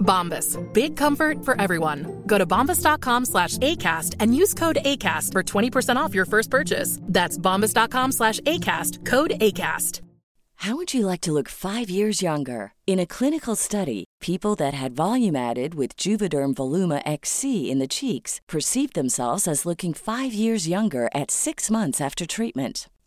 Bombas. Big comfort for everyone. Go to bombas.com slash ACAST and use code ACAST for 20% off your first purchase. That's bombas.com slash ACAST. Code ACAST. How would you like to look five years younger? In a clinical study, people that had volume added with Juvederm Voluma XC in the cheeks perceived themselves as looking five years younger at six months after treatment.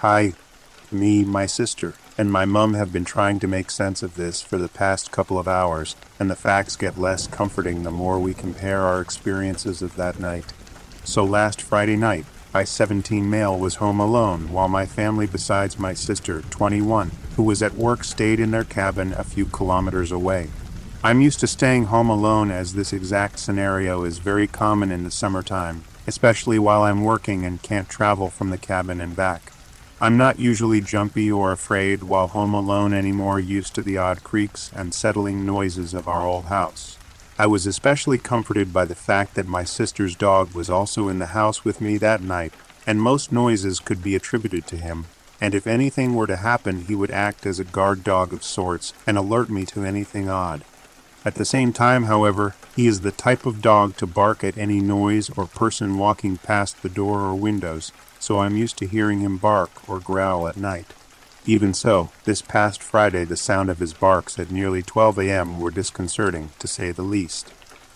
Hi, me, my sister, and my mum have been trying to make sense of this for the past couple of hours, and the facts get less comforting the more we compare our experiences of that night. So last Friday night, I 17 male was home alone while my family besides my sister, 21, who was at work stayed in their cabin a few kilometers away. I'm used to staying home alone as this exact scenario is very common in the summertime, especially while I'm working and can't travel from the cabin and back. I'm not usually jumpy or afraid while home alone anymore, used to the odd creaks and settling noises of our old house. I was especially comforted by the fact that my sister's dog was also in the house with me that night, and most noises could be attributed to him, and if anything were to happen, he would act as a guard dog of sorts and alert me to anything odd. At the same time, however, he is the type of dog to bark at any noise or person walking past the door or windows, so I'm used to hearing him bark or growl at night. Even so, this past Friday the sound of his barks at nearly 12 a.m. were disconcerting, to say the least.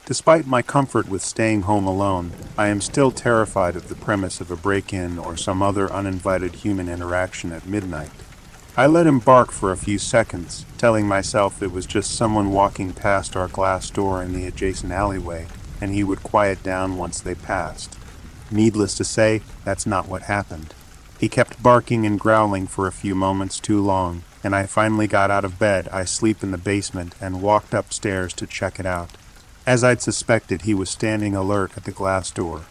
Despite my comfort with staying home alone, I am still terrified of the premise of a break in or some other uninvited human interaction at midnight. I let him bark for a few seconds, telling myself it was just someone walking past our glass door in the adjacent alleyway, and he would quiet down once they passed. Needless to say, that's not what happened. He kept barking and growling for a few moments too long, and I finally got out of bed. I sleep in the basement and walked upstairs to check it out. As I'd suspected, he was standing alert at the glass door.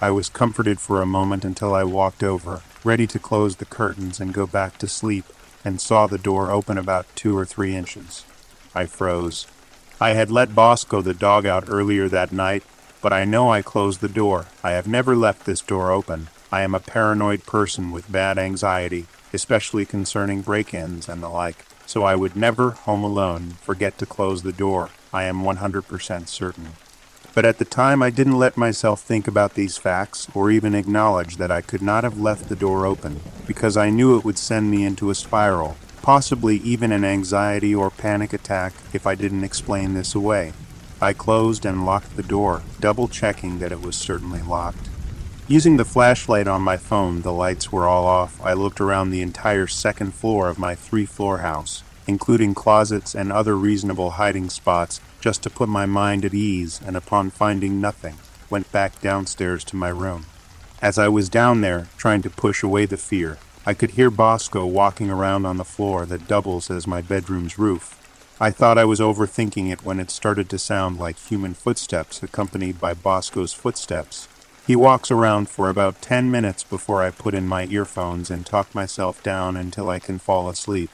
I was comforted for a moment until I walked over, ready to close the curtains and go back to sleep, and saw the door open about two or three inches. I froze. I had let Bosco the dog out earlier that night, but I know I closed the door. I have never left this door open. I am a paranoid person with bad anxiety, especially concerning break ins and the like, so I would never, home alone, forget to close the door. I am 100% certain. But at the time, I didn't let myself think about these facts or even acknowledge that I could not have left the door open, because I knew it would send me into a spiral, possibly even an anxiety or panic attack if I didn't explain this away. I closed and locked the door, double checking that it was certainly locked. Using the flashlight on my phone, the lights were all off. I looked around the entire second floor of my three floor house, including closets and other reasonable hiding spots, just to put my mind at ease, and upon finding nothing, went back downstairs to my room. As I was down there, trying to push away the fear, I could hear Bosco walking around on the floor that doubles as my bedroom's roof. I thought I was overthinking it when it started to sound like human footsteps accompanied by Bosco's footsteps. He walks around for about 10 minutes before I put in my earphones and talk myself down until I can fall asleep.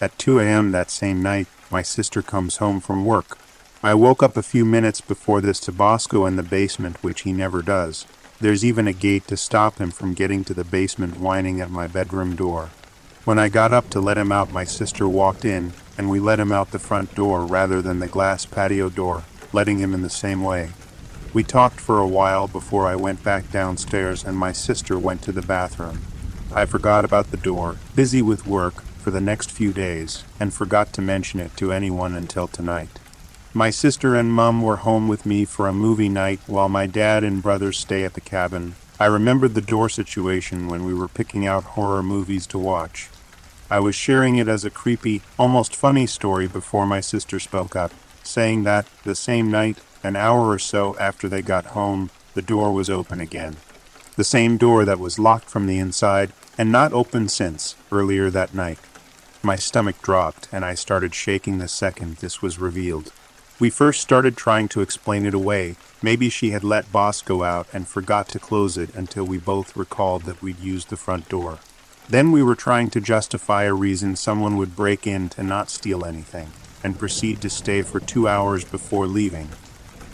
At 2 a.m. that same night, my sister comes home from work. I woke up a few minutes before this to Bosco in the basement, which he never does. There's even a gate to stop him from getting to the basement whining at my bedroom door. When I got up to let him out, my sister walked in, and we let him out the front door rather than the glass patio door, letting him in the same way. We talked for a while before I went back downstairs and my sister went to the bathroom. I forgot about the door, busy with work for the next few days, and forgot to mention it to anyone until tonight. My sister and mum were home with me for a movie night while my dad and brothers stay at the cabin. I remembered the door situation when we were picking out horror movies to watch. I was sharing it as a creepy, almost funny story before my sister spoke up, saying that, the same night, an hour or so after they got home, the door was open again. The same door that was locked from the inside and not opened since, earlier that night. My stomach dropped, and I started shaking the second this was revealed. We first started trying to explain it away. Maybe she had let Bosco out and forgot to close it until we both recalled that we'd used the front door. Then we were trying to justify a reason someone would break in to not steal anything, and proceed to stay for two hours before leaving.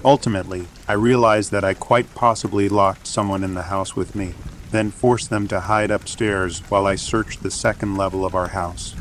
Ultimately, I realized that I quite possibly locked someone in the house with me, then forced them to hide upstairs while I searched the second level of our house.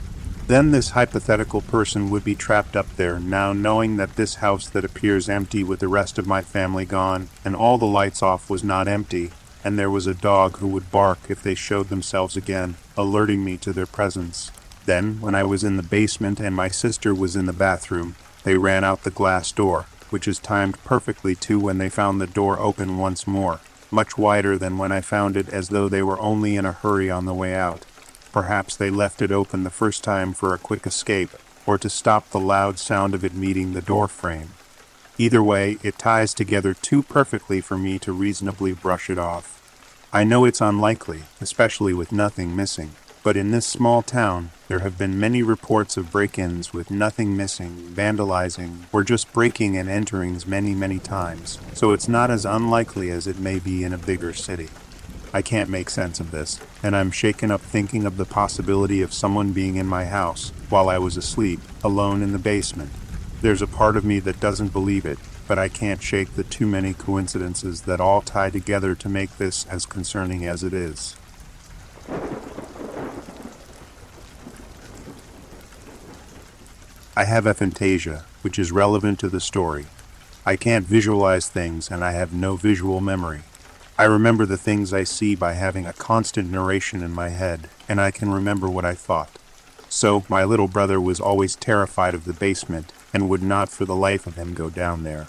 Then this hypothetical person would be trapped up there, now knowing that this house that appears empty with the rest of my family gone, and all the lights off was not empty, and there was a dog who would bark if they showed themselves again, alerting me to their presence. Then, when I was in the basement and my sister was in the bathroom, they ran out the glass door, which is timed perfectly to when they found the door open once more, much wider than when I found it as though they were only in a hurry on the way out. Perhaps they left it open the first time for a quick escape, or to stop the loud sound of it meeting the door frame. Either way, it ties together too perfectly for me to reasonably brush it off. I know it's unlikely, especially with nothing missing, but in this small town, there have been many reports of break ins with nothing missing, vandalizing, or just breaking and enterings many, many times, so it's not as unlikely as it may be in a bigger city. I can't make sense of this, and I'm shaken up thinking of the possibility of someone being in my house while I was asleep, alone in the basement. There's a part of me that doesn't believe it, but I can't shake the too many coincidences that all tie together to make this as concerning as it is. I have aphantasia, which is relevant to the story. I can't visualize things and I have no visual memory. I remember the things I see by having a constant narration in my head, and I can remember what I thought. So, my little brother was always terrified of the basement and would not for the life of him go down there.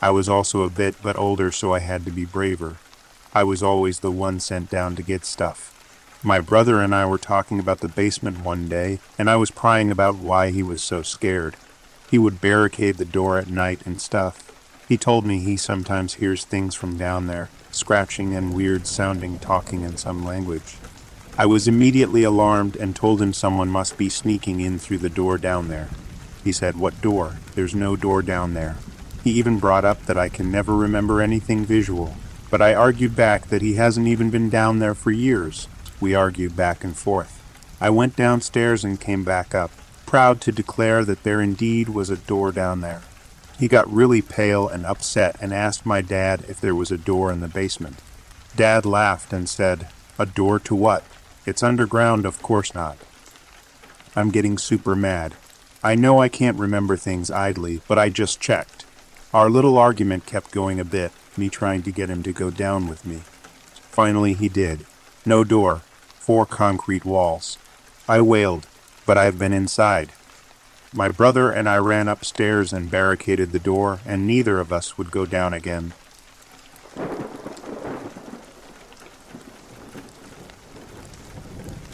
I was also a bit but older, so I had to be braver. I was always the one sent down to get stuff. My brother and I were talking about the basement one day, and I was prying about why he was so scared. He would barricade the door at night and stuff. He told me he sometimes hears things from down there, scratching and weird sounding talking in some language. I was immediately alarmed and told him someone must be sneaking in through the door down there. He said, What door? There's no door down there. He even brought up that I can never remember anything visual. but I argued back that he hasn't even been down there for years. We argued back and forth. I went downstairs and came back up, proud to declare that there indeed was a door down there. He got really pale and upset and asked my dad if there was a door in the basement. Dad laughed and said, A door to what? It's underground, of course not. I'm getting super mad. I know I can't remember things idly, but I just checked. Our little argument kept going a bit, me trying to get him to go down with me. Finally, he did. No door, four concrete walls. I wailed, but I've been inside. My brother and I ran upstairs and barricaded the door, and neither of us would go down again.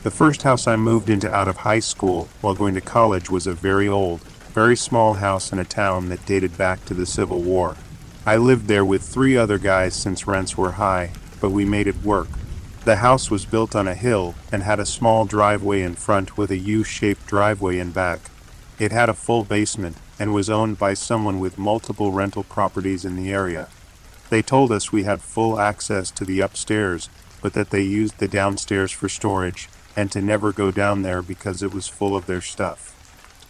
The first house I moved into out of high school while going to college was a very old, very small house in a town that dated back to the Civil War. I lived there with three other guys since rents were high, but we made it work. The house was built on a hill and had a small driveway in front with a U shaped driveway in back. It had a full basement and was owned by someone with multiple rental properties in the area. They told us we had full access to the upstairs, but that they used the downstairs for storage and to never go down there because it was full of their stuff.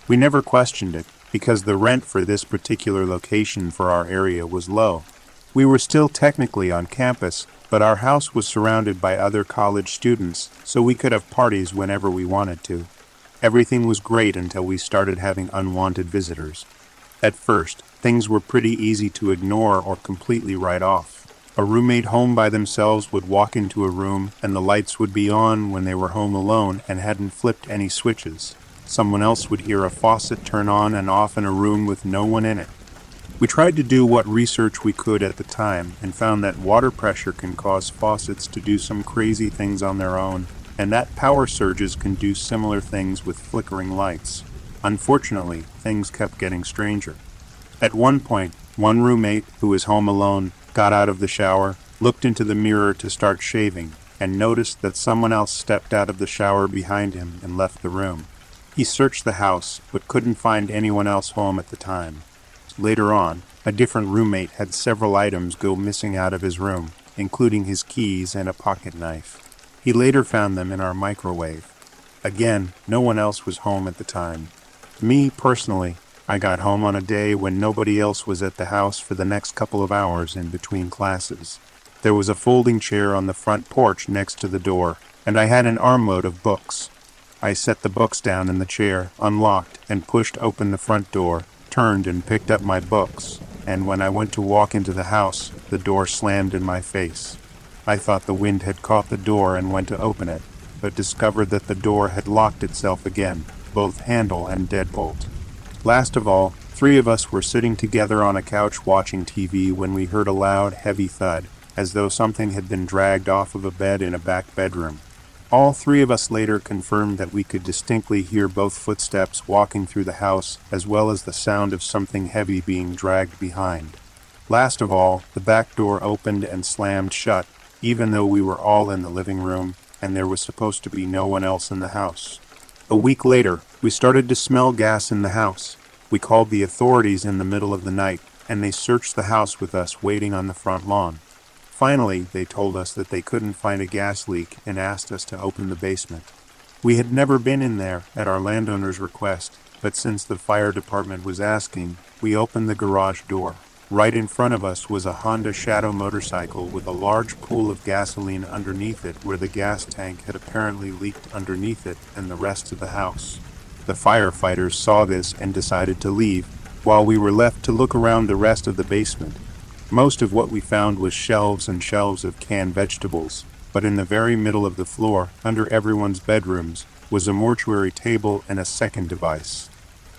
We never questioned it because the rent for this particular location for our area was low. We were still technically on campus, but our house was surrounded by other college students, so we could have parties whenever we wanted to. Everything was great until we started having unwanted visitors. At first, things were pretty easy to ignore or completely write off. A roommate home by themselves would walk into a room and the lights would be on when they were home alone and hadn't flipped any switches. Someone else would hear a faucet turn on and off in a room with no one in it. We tried to do what research we could at the time and found that water pressure can cause faucets to do some crazy things on their own and that power surges can do similar things with flickering lights. Unfortunately, things kept getting stranger. At one point, one roommate, who was home alone, got out of the shower, looked into the mirror to start shaving, and noticed that someone else stepped out of the shower behind him and left the room. He searched the house, but couldn't find anyone else home at the time. Later on, a different roommate had several items go missing out of his room, including his keys and a pocket knife. He later found them in our microwave. Again, no one else was home at the time. Me, personally, I got home on a day when nobody else was at the house for the next couple of hours in between classes. There was a folding chair on the front porch next to the door, and I had an armload of books. I set the books down in the chair, unlocked, and pushed open the front door, turned and picked up my books, and when I went to walk into the house, the door slammed in my face. I thought the wind had caught the door and went to open it, but discovered that the door had locked itself again, both handle and deadbolt. Last of all, three of us were sitting together on a couch watching TV when we heard a loud, heavy thud, as though something had been dragged off of a bed in a back bedroom. All three of us later confirmed that we could distinctly hear both footsteps walking through the house, as well as the sound of something heavy being dragged behind. Last of all, the back door opened and slammed shut, even though we were all in the living room and there was supposed to be no one else in the house. A week later, we started to smell gas in the house. We called the authorities in the middle of the night, and they searched the house with us waiting on the front lawn. Finally, they told us that they couldn't find a gas leak and asked us to open the basement. We had never been in there at our landowner's request, but since the fire department was asking, we opened the garage door. Right in front of us was a Honda Shadow motorcycle with a large pool of gasoline underneath it where the gas tank had apparently leaked underneath it and the rest of the house. The firefighters saw this and decided to leave, while we were left to look around the rest of the basement. Most of what we found was shelves and shelves of canned vegetables, but in the very middle of the floor, under everyone's bedrooms, was a mortuary table and a second device.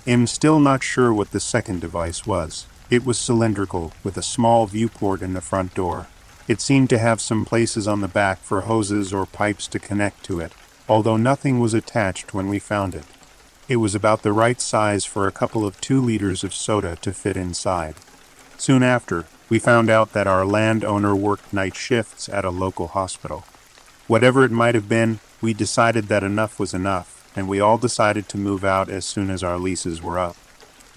I'm still not sure what the second device was. It was cylindrical, with a small viewport in the front door. It seemed to have some places on the back for hoses or pipes to connect to it, although nothing was attached when we found it. It was about the right size for a couple of two liters of soda to fit inside. Soon after, we found out that our landowner worked night shifts at a local hospital. Whatever it might have been, we decided that enough was enough, and we all decided to move out as soon as our leases were up.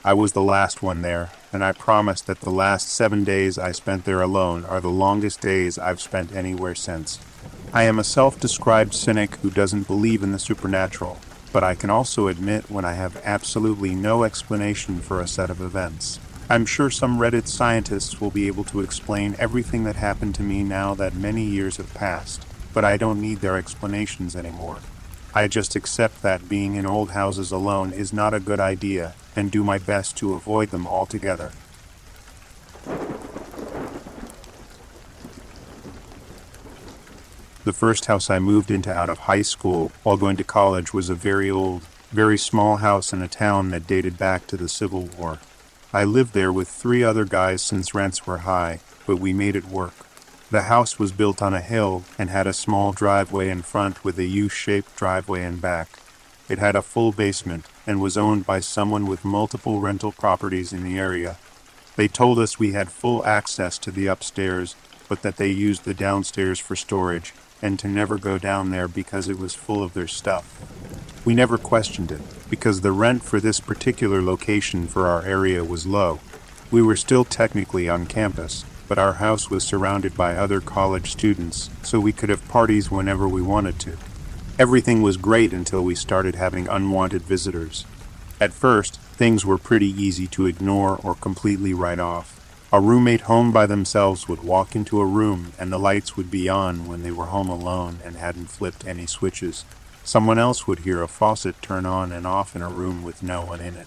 I was the last one there, and I promise that the last seven days I spent there alone are the longest days I've spent anywhere since. I am a self described cynic who doesn't believe in the supernatural, but I can also admit when I have absolutely no explanation for a set of events. I'm sure some Reddit scientists will be able to explain everything that happened to me now that many years have passed, but I don't need their explanations anymore. I just accept that being in old houses alone is not a good idea and do my best to avoid them altogether. The first house I moved into out of high school while going to college was a very old, very small house in a town that dated back to the Civil War. I lived there with three other guys since rents were high, but we made it work. The house was built on a hill and had a small driveway in front with a U shaped driveway in back. It had a full basement and was owned by someone with multiple rental properties in the area. They told us we had full access to the upstairs, but that they used the downstairs for storage and to never go down there because it was full of their stuff. We never questioned it, because the rent for this particular location for our area was low. We were still technically on campus, but our house was surrounded by other college students, so we could have parties whenever we wanted to. Everything was great until we started having unwanted visitors. At first, things were pretty easy to ignore or completely write off. A roommate home by themselves would walk into a room and the lights would be on when they were home alone and hadn't flipped any switches. Someone else would hear a faucet turn on and off in a room with no one in it.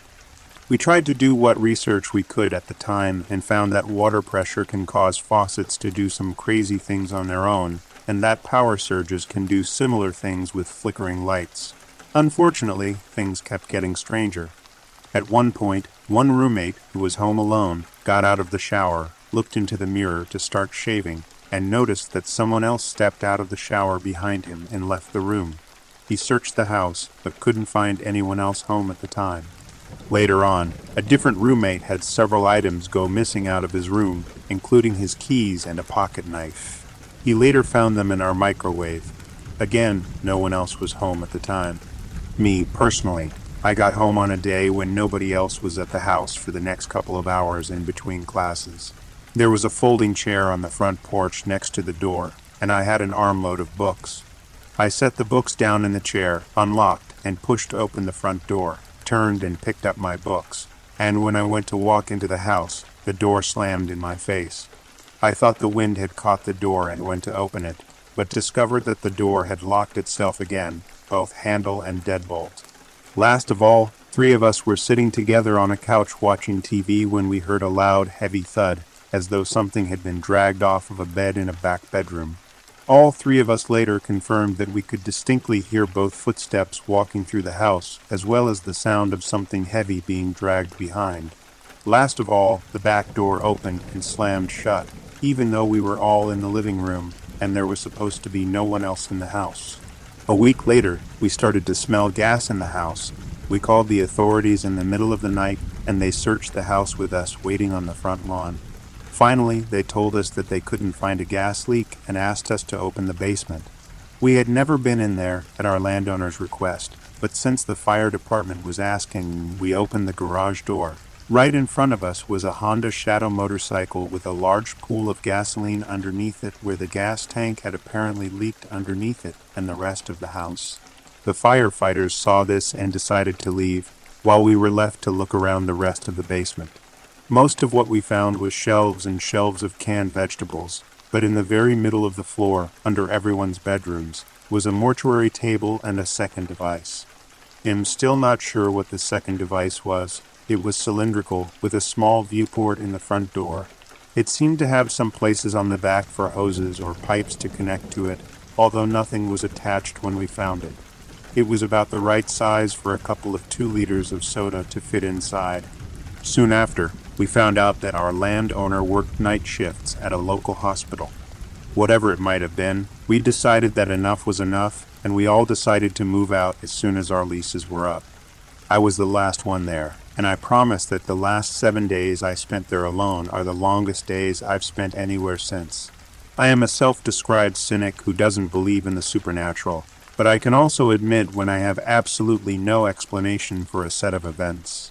We tried to do what research we could at the time and found that water pressure can cause faucets to do some crazy things on their own, and that power surges can do similar things with flickering lights. Unfortunately, things kept getting stranger. At one point, one roommate, who was home alone, got out of the shower, looked into the mirror to start shaving, and noticed that someone else stepped out of the shower behind him and left the room. He searched the house, but couldn't find anyone else home at the time. Later on, a different roommate had several items go missing out of his room, including his keys and a pocket knife. He later found them in our microwave. Again, no one else was home at the time. Me, personally, I got home on a day when nobody else was at the house for the next couple of hours in between classes. There was a folding chair on the front porch next to the door, and I had an armload of books. I set the books down in the chair, unlocked, and pushed open the front door, turned and picked up my books. And when I went to walk into the house, the door slammed in my face. I thought the wind had caught the door and went to open it, but discovered that the door had locked itself again, both handle and deadbolt. Last of all, three of us were sitting together on a couch watching TV when we heard a loud, heavy thud, as though something had been dragged off of a bed in a back bedroom. All three of us later confirmed that we could distinctly hear both footsteps walking through the house, as well as the sound of something heavy being dragged behind. Last of all, the back door opened and slammed shut, even though we were all in the living room and there was supposed to be no one else in the house. A week later, we started to smell gas in the house. We called the authorities in the middle of the night, and they searched the house with us waiting on the front lawn. Finally, they told us that they couldn't find a gas leak and asked us to open the basement. We had never been in there at our landowner's request, but since the fire department was asking, we opened the garage door Right in front of us was a Honda Shadow motorcycle with a large pool of gasoline underneath it where the gas tank had apparently leaked underneath it and the rest of the house. The firefighters saw this and decided to leave, while we were left to look around the rest of the basement. Most of what we found was shelves and shelves of canned vegetables, but in the very middle of the floor, under everyone's bedrooms, was a mortuary table and a second device. I'm still not sure what the second device was, it was cylindrical, with a small viewport in the front door. It seemed to have some places on the back for hoses or pipes to connect to it, although nothing was attached when we found it. It was about the right size for a couple of two liters of soda to fit inside. Soon after, we found out that our landowner worked night shifts at a local hospital. Whatever it might have been, we decided that enough was enough, and we all decided to move out as soon as our leases were up. I was the last one there, and I promise that the last seven days I spent there alone are the longest days I've spent anywhere since. I am a self described cynic who doesn't believe in the supernatural, but I can also admit when I have absolutely no explanation for a set of events.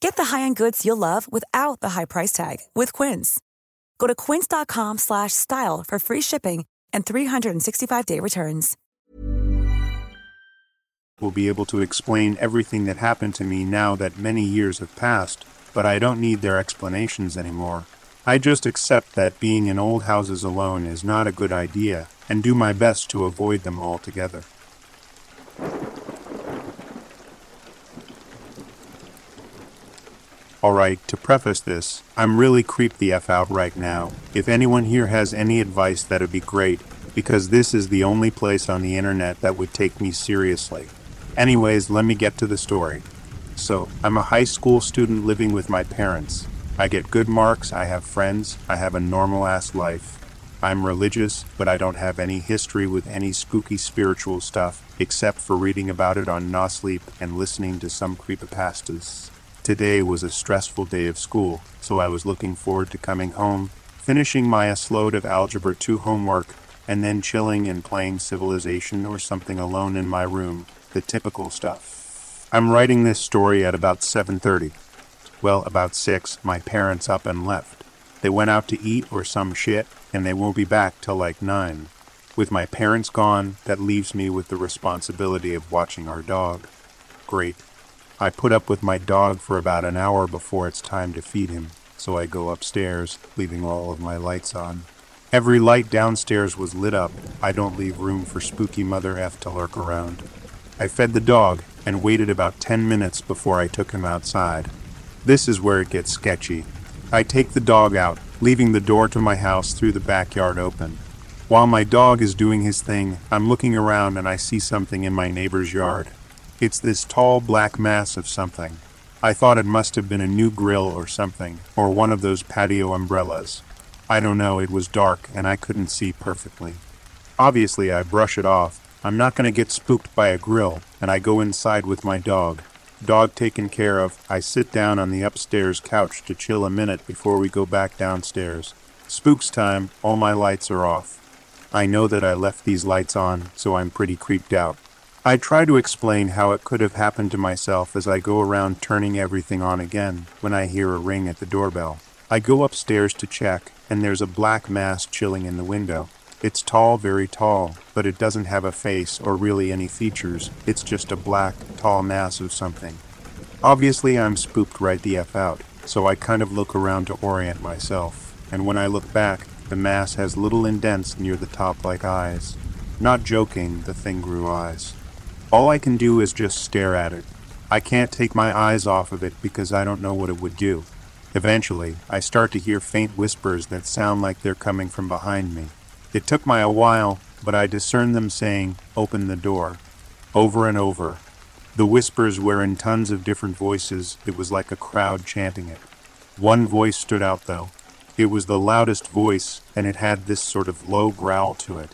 Get the high-end goods you'll love without the high price tag with Quince. Go to quince.com/style for free shipping and 365-day returns. will be able to explain everything that happened to me now that many years have passed, but I don't need their explanations anymore. I just accept that being in old houses alone is not a good idea and do my best to avoid them altogether. Alright, to preface this, I'm really creeped the F out right now. If anyone here has any advice, that'd be great, because this is the only place on the internet that would take me seriously. Anyways, let me get to the story. So, I'm a high school student living with my parents. I get good marks, I have friends, I have a normal ass life. I'm religious, but I don't have any history with any spooky spiritual stuff, except for reading about it on No Sleep and listening to some creepypastas. Today was a stressful day of school, so I was looking forward to coming home, finishing my load of Algebra 2 homework, and then chilling and playing Civilization or something alone in my room, the typical stuff. I'm writing this story at about 7:30. Well, about 6, my parents up and left. They went out to eat or some shit, and they won't be back till like 9. With my parents gone, that leaves me with the responsibility of watching our dog. Great. I put up with my dog for about an hour before it's time to feed him, so I go upstairs, leaving all of my lights on. Every light downstairs was lit up. I don't leave room for spooky Mother F to lurk around. I fed the dog and waited about 10 minutes before I took him outside. This is where it gets sketchy. I take the dog out, leaving the door to my house through the backyard open. While my dog is doing his thing, I'm looking around and I see something in my neighbor's yard. It's this tall black mass of something. I thought it must have been a new grill or something, or one of those patio umbrellas. I don't know, it was dark and I couldn't see perfectly. Obviously, I brush it off. I'm not going to get spooked by a grill, and I go inside with my dog. Dog taken care of, I sit down on the upstairs couch to chill a minute before we go back downstairs. Spooks time, all my lights are off. I know that I left these lights on, so I'm pretty creeped out. I try to explain how it could have happened to myself as I go around turning everything on again when I hear a ring at the doorbell. I go upstairs to check, and there's a black mass chilling in the window. It's tall, very tall, but it doesn't have a face or really any features. It's just a black, tall mass of something. Obviously, I'm spooked right the F out, so I kind of look around to orient myself. And when I look back, the mass has little indents near the top like eyes. Not joking, the thing grew eyes. All I can do is just stare at it. I can't take my eyes off of it because I don't know what it would do. Eventually, I start to hear faint whispers that sound like they're coming from behind me. It took me a while, but I discerned them saying, Open the door. Over and over. The whispers were in tons of different voices. It was like a crowd chanting it. One voice stood out, though. It was the loudest voice, and it had this sort of low growl to it.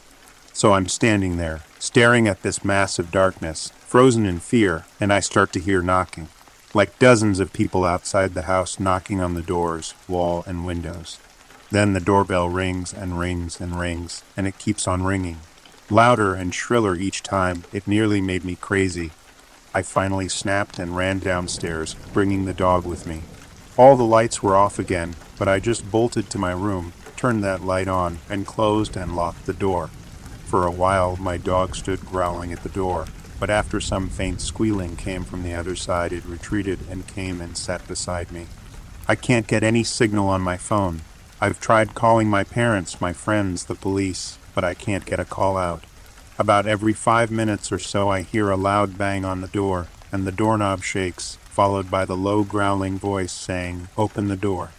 So I'm standing there, staring at this mass of darkness, frozen in fear, and I start to hear knocking. Like dozens of people outside the house knocking on the doors, wall, and windows. Then the doorbell rings and rings and rings, and it keeps on ringing. Louder and shriller each time, it nearly made me crazy. I finally snapped and ran downstairs, bringing the dog with me. All the lights were off again, but I just bolted to my room, turned that light on, and closed and locked the door. For a while, my dog stood growling at the door, but after some faint squealing came from the other side, it retreated and came and sat beside me. I can't get any signal on my phone. I've tried calling my parents, my friends, the police, but I can't get a call out. About every five minutes or so, I hear a loud bang on the door, and the doorknob shakes, followed by the low growling voice saying, Open the door.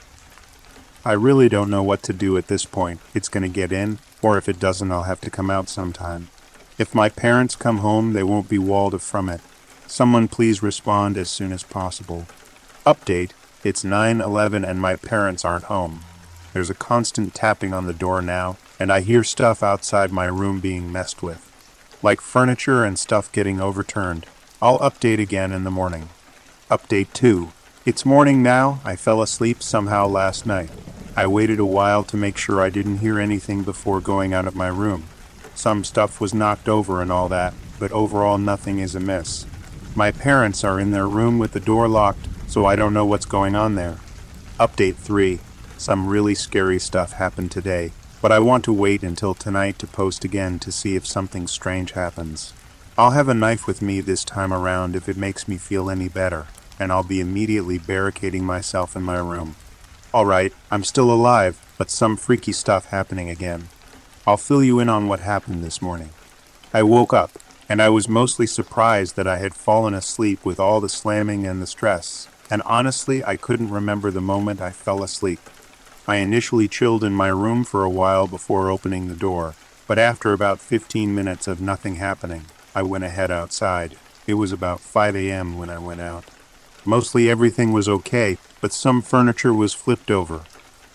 I really don't know what to do at this point. It's going to get in, or if it doesn't, I'll have to come out sometime. If my parents come home, they won't be walled from it. Someone please respond as soon as possible. Update It's 9 11 and my parents aren't home. There's a constant tapping on the door now, and I hear stuff outside my room being messed with. Like furniture and stuff getting overturned. I'll update again in the morning. Update 2 It's morning now. I fell asleep somehow last night. I waited a while to make sure I didn't hear anything before going out of my room. Some stuff was knocked over and all that, but overall nothing is amiss. My parents are in their room with the door locked, so I don't know what's going on there. Update 3 Some really scary stuff happened today, but I want to wait until tonight to post again to see if something strange happens. I'll have a knife with me this time around if it makes me feel any better, and I'll be immediately barricading myself in my room. Alright, I'm still alive, but some freaky stuff happening again. I'll fill you in on what happened this morning. I woke up, and I was mostly surprised that I had fallen asleep with all the slamming and the stress, and honestly, I couldn't remember the moment I fell asleep. I initially chilled in my room for a while before opening the door, but after about 15 minutes of nothing happening, I went ahead outside. It was about 5 a.m. when I went out. Mostly everything was okay, but some furniture was flipped over.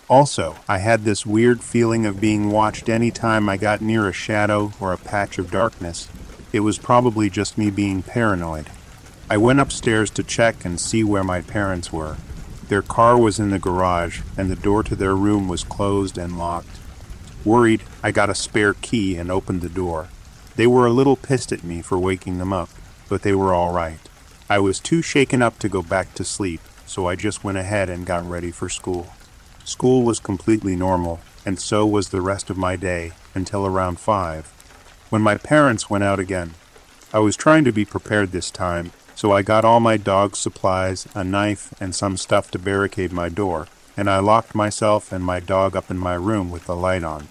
Also, I had this weird feeling of being watched any time I got near a shadow or a patch of darkness. It was probably just me being paranoid. I went upstairs to check and see where my parents were. Their car was in the garage, and the door to their room was closed and locked. Worried, I got a spare key and opened the door. They were a little pissed at me for waking them up, but they were all right. I was too shaken up to go back to sleep, so I just went ahead and got ready for school. School was completely normal, and so was the rest of my day until around 5, when my parents went out again. I was trying to be prepared this time, so I got all my dog's supplies, a knife, and some stuff to barricade my door, and I locked myself and my dog up in my room with the light on.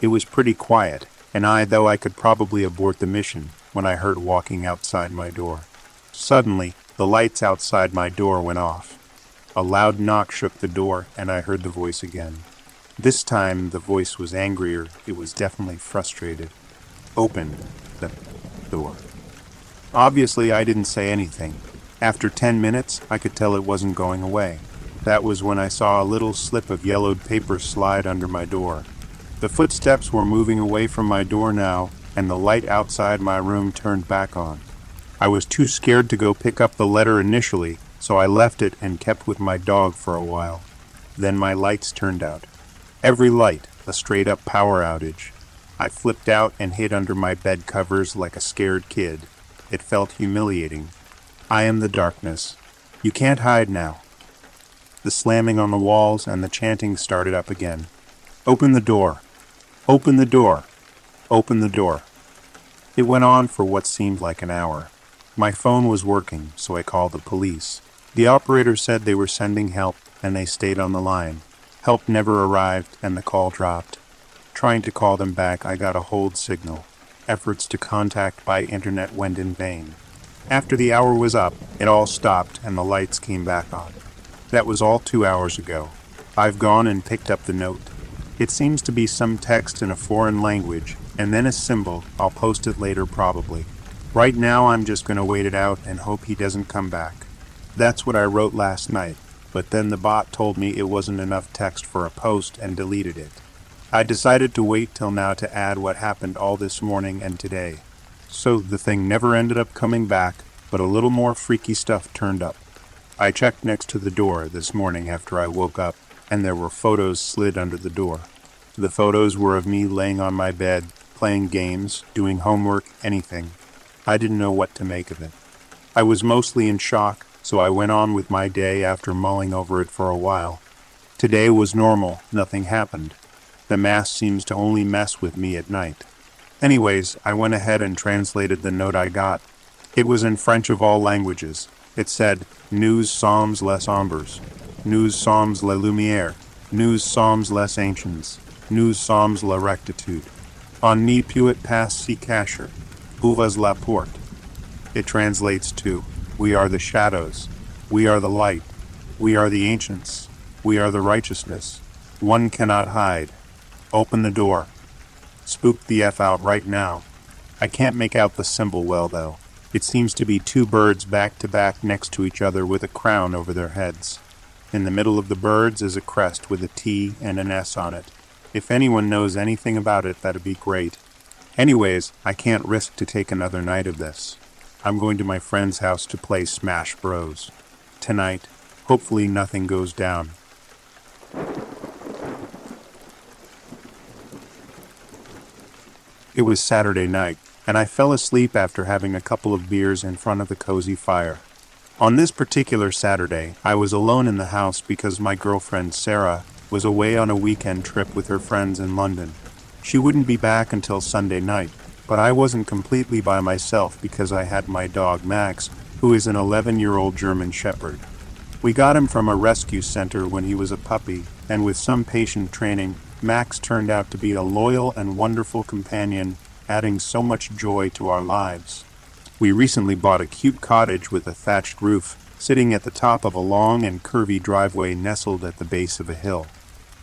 It was pretty quiet, and I, though I could probably abort the mission, when I heard walking outside my door. Suddenly, the lights outside my door went off. A loud knock shook the door, and I heard the voice again. This time the voice was angrier, it was definitely frustrated. Open the door. Obviously, I didn't say anything. After ten minutes, I could tell it wasn't going away. That was when I saw a little slip of yellowed paper slide under my door. The footsteps were moving away from my door now, and the light outside my room turned back on. I was too scared to go pick up the letter initially, so I left it and kept with my dog for a while. Then my lights turned out. Every light, a straight up power outage. I flipped out and hid under my bed covers like a scared kid. It felt humiliating. I am the darkness. You can't hide now. The slamming on the walls and the chanting started up again. Open the door. Open the door. Open the door. It went on for what seemed like an hour. My phone was working, so I called the police. The operator said they were sending help, and they stayed on the line. Help never arrived, and the call dropped. Trying to call them back, I got a hold signal. Efforts to contact by internet went in vain. After the hour was up, it all stopped and the lights came back on. That was all two hours ago. I've gone and picked up the note. It seems to be some text in a foreign language, and then a symbol. I'll post it later probably. Right now, I'm just going to wait it out and hope he doesn't come back. That's what I wrote last night, but then the bot told me it wasn't enough text for a post and deleted it. I decided to wait till now to add what happened all this morning and today. So the thing never ended up coming back, but a little more freaky stuff turned up. I checked next to the door this morning after I woke up, and there were photos slid under the door. The photos were of me laying on my bed, playing games, doing homework, anything. I didn't know what to make of it. I was mostly in shock, so I went on with my day after mulling over it for a while. Today was normal, nothing happened. The mass seems to only mess with me at night. Anyways, I went ahead and translated the note I got. It was in French of all languages. It said, Nous sommes les Ombres. nous sommes la lumière, nous sommes les anciens, nous sommes la rectitude. On ne peut pas se cacher, ouvres la porte. It translates to, We are the shadows, we are the light, we are the ancients, we are the righteousness. One cannot hide. Open the door. Spook the F out right now. I can't make out the symbol well, though. It seems to be two birds back to back next to each other with a crown over their heads. In the middle of the birds is a crest with a T and an S on it. If anyone knows anything about it, that'd be great. Anyways, I can't risk to take another night of this. I'm going to my friend's house to play Smash Bros. Tonight, hopefully nothing goes down. It was Saturday night, and I fell asleep after having a couple of beers in front of the cozy fire. On this particular Saturday, I was alone in the house because my girlfriend Sarah was away on a weekend trip with her friends in London. She wouldn't be back until Sunday night, but I wasn't completely by myself because I had my dog Max, who is an 11 year old German Shepherd. We got him from a rescue center when he was a puppy, and with some patient training, Max turned out to be a loyal and wonderful companion, adding so much joy to our lives. We recently bought a cute cottage with a thatched roof, sitting at the top of a long and curvy driveway nestled at the base of a hill.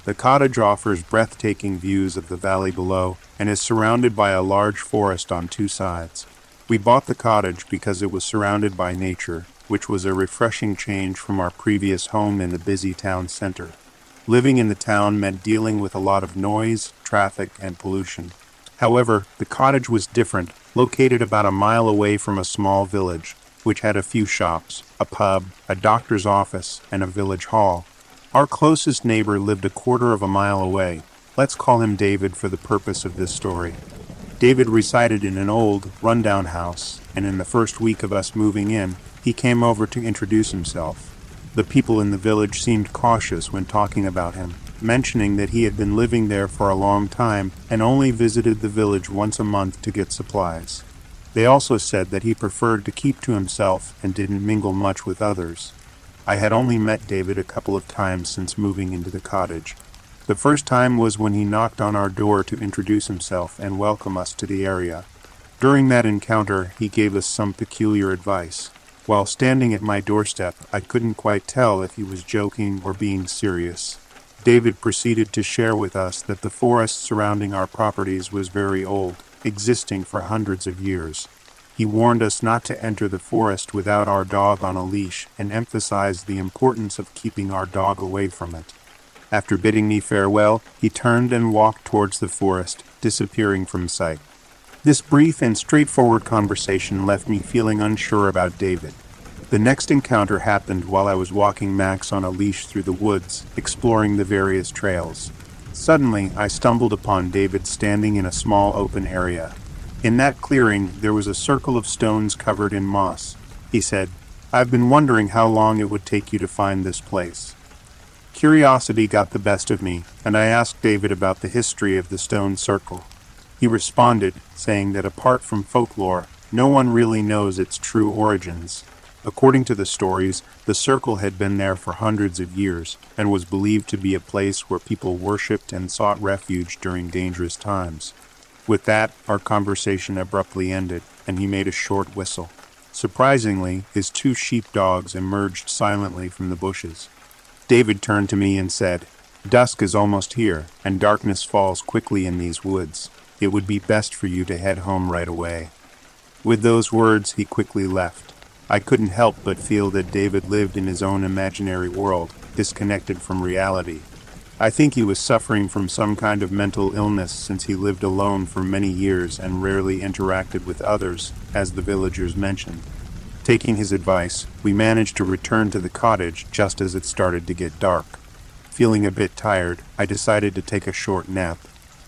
The cottage offers breathtaking views of the valley below and is surrounded by a large forest on two sides. We bought the cottage because it was surrounded by nature, which was a refreshing change from our previous home in the busy town center. Living in the town meant dealing with a lot of noise, traffic, and pollution. However, the cottage was different, located about a mile away from a small village, which had a few shops, a pub, a doctor's office, and a village hall. Our closest neighbor lived a quarter of a mile away. Let's call him David for the purpose of this story. David resided in an old, rundown house, and in the first week of us moving in, he came over to introduce himself. The people in the village seemed cautious when talking about him, mentioning that he had been living there for a long time and only visited the village once a month to get supplies. They also said that he preferred to keep to himself and didn't mingle much with others. I had only met David a couple of times since moving into the cottage. The first time was when he knocked on our door to introduce himself and welcome us to the area. During that encounter, he gave us some peculiar advice. While standing at my doorstep, I couldn't quite tell if he was joking or being serious. David proceeded to share with us that the forest surrounding our properties was very old, existing for hundreds of years. He warned us not to enter the forest without our dog on a leash and emphasized the importance of keeping our dog away from it. After bidding me farewell, he turned and walked towards the forest, disappearing from sight. This brief and straightforward conversation left me feeling unsure about David. The next encounter happened while I was walking Max on a leash through the woods, exploring the various trails. Suddenly, I stumbled upon David standing in a small open area. In that clearing, there was a circle of stones covered in moss. He said, I've been wondering how long it would take you to find this place. Curiosity got the best of me, and I asked David about the history of the stone circle. He responded, saying that apart from folklore, no one really knows its true origins. According to the stories, the circle had been there for hundreds of years and was believed to be a place where people worshipped and sought refuge during dangerous times. With that, our conversation abruptly ended, and he made a short whistle. Surprisingly, his two sheep dogs emerged silently from the bushes. David turned to me and said, Dusk is almost here, and darkness falls quickly in these woods it would be best for you to head home right away. With those words, he quickly left. I couldn't help but feel that David lived in his own imaginary world, disconnected from reality. I think he was suffering from some kind of mental illness since he lived alone for many years and rarely interacted with others, as the villagers mentioned. Taking his advice, we managed to return to the cottage just as it started to get dark. Feeling a bit tired, I decided to take a short nap.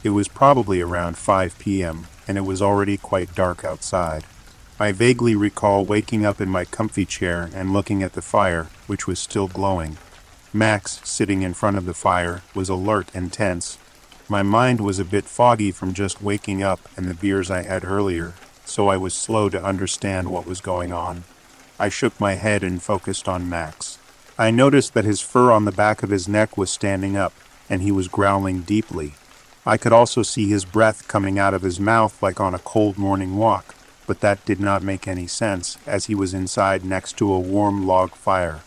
It was probably around 5 p.m., and it was already quite dark outside. I vaguely recall waking up in my comfy chair and looking at the fire, which was still glowing. Max, sitting in front of the fire, was alert and tense. My mind was a bit foggy from just waking up and the beers I had earlier, so I was slow to understand what was going on. I shook my head and focused on Max. I noticed that his fur on the back of his neck was standing up, and he was growling deeply. I could also see his breath coming out of his mouth like on a cold morning walk, but that did not make any sense, as he was inside next to a warm log fire.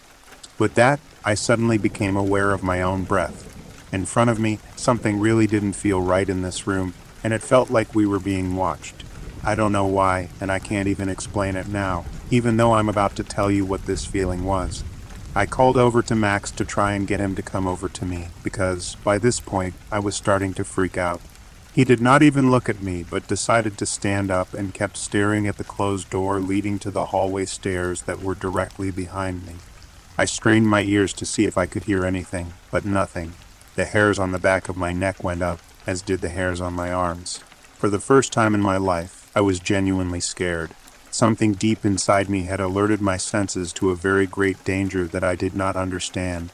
With that, I suddenly became aware of my own breath. In front of me, something really didn't feel right in this room, and it felt like we were being watched. I don't know why, and I can't even explain it now, even though I'm about to tell you what this feeling was. I called over to Max to try and get him to come over to me, because, by this point, I was starting to freak out. He did not even look at me, but decided to stand up and kept staring at the closed door leading to the hallway stairs that were directly behind me. I strained my ears to see if I could hear anything, but nothing. The hairs on the back of my neck went up, as did the hairs on my arms. For the first time in my life, I was genuinely scared. Something deep inside me had alerted my senses to a very great danger that I did not understand.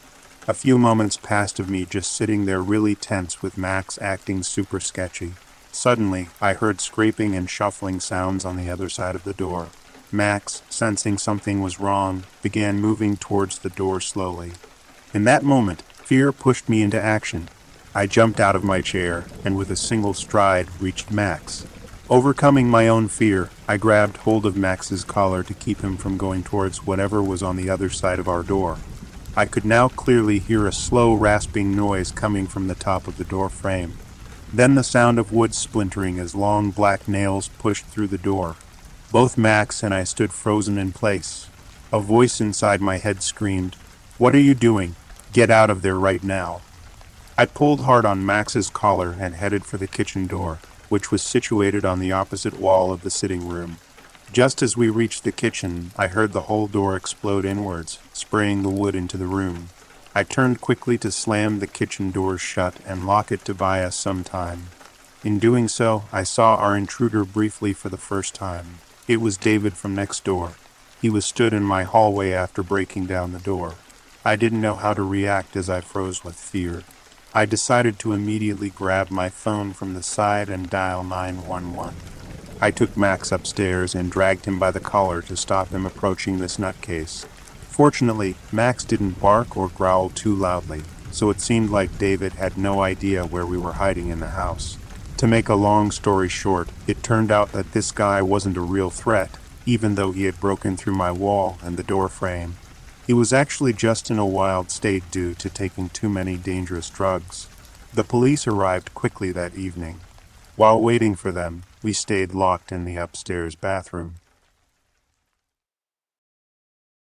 A few moments passed of me just sitting there really tense with Max acting super sketchy. Suddenly, I heard scraping and shuffling sounds on the other side of the door. Max, sensing something was wrong, began moving towards the door slowly. In that moment, fear pushed me into action. I jumped out of my chair and with a single stride reached Max. Overcoming my own fear, I grabbed hold of Max's collar to keep him from going towards whatever was on the other side of our door. I could now clearly hear a slow rasping noise coming from the top of the door frame. Then the sound of wood splintering as long black nails pushed through the door. Both Max and I stood frozen in place. A voice inside my head screamed, What are you doing? Get out of there right now. I pulled hard on Max's collar and headed for the kitchen door which was situated on the opposite wall of the sitting room. Just as we reached the kitchen, I heard the whole door explode inwards, spraying the wood into the room. I turned quickly to slam the kitchen door shut and lock it to buy us some time. In doing so, I saw our intruder briefly for the first time. It was David from next door. He was stood in my hallway after breaking down the door. I didn't know how to react as I froze with fear. I decided to immediately grab my phone from the side and dial 911. I took Max upstairs and dragged him by the collar to stop him approaching this nutcase. Fortunately, Max didn't bark or growl too loudly, so it seemed like David had no idea where we were hiding in the house. To make a long story short, it turned out that this guy wasn't a real threat, even though he had broken through my wall and the door frame. He was actually just in a wild state due to taking too many dangerous drugs. The police arrived quickly that evening. While waiting for them, we stayed locked in the upstairs bathroom.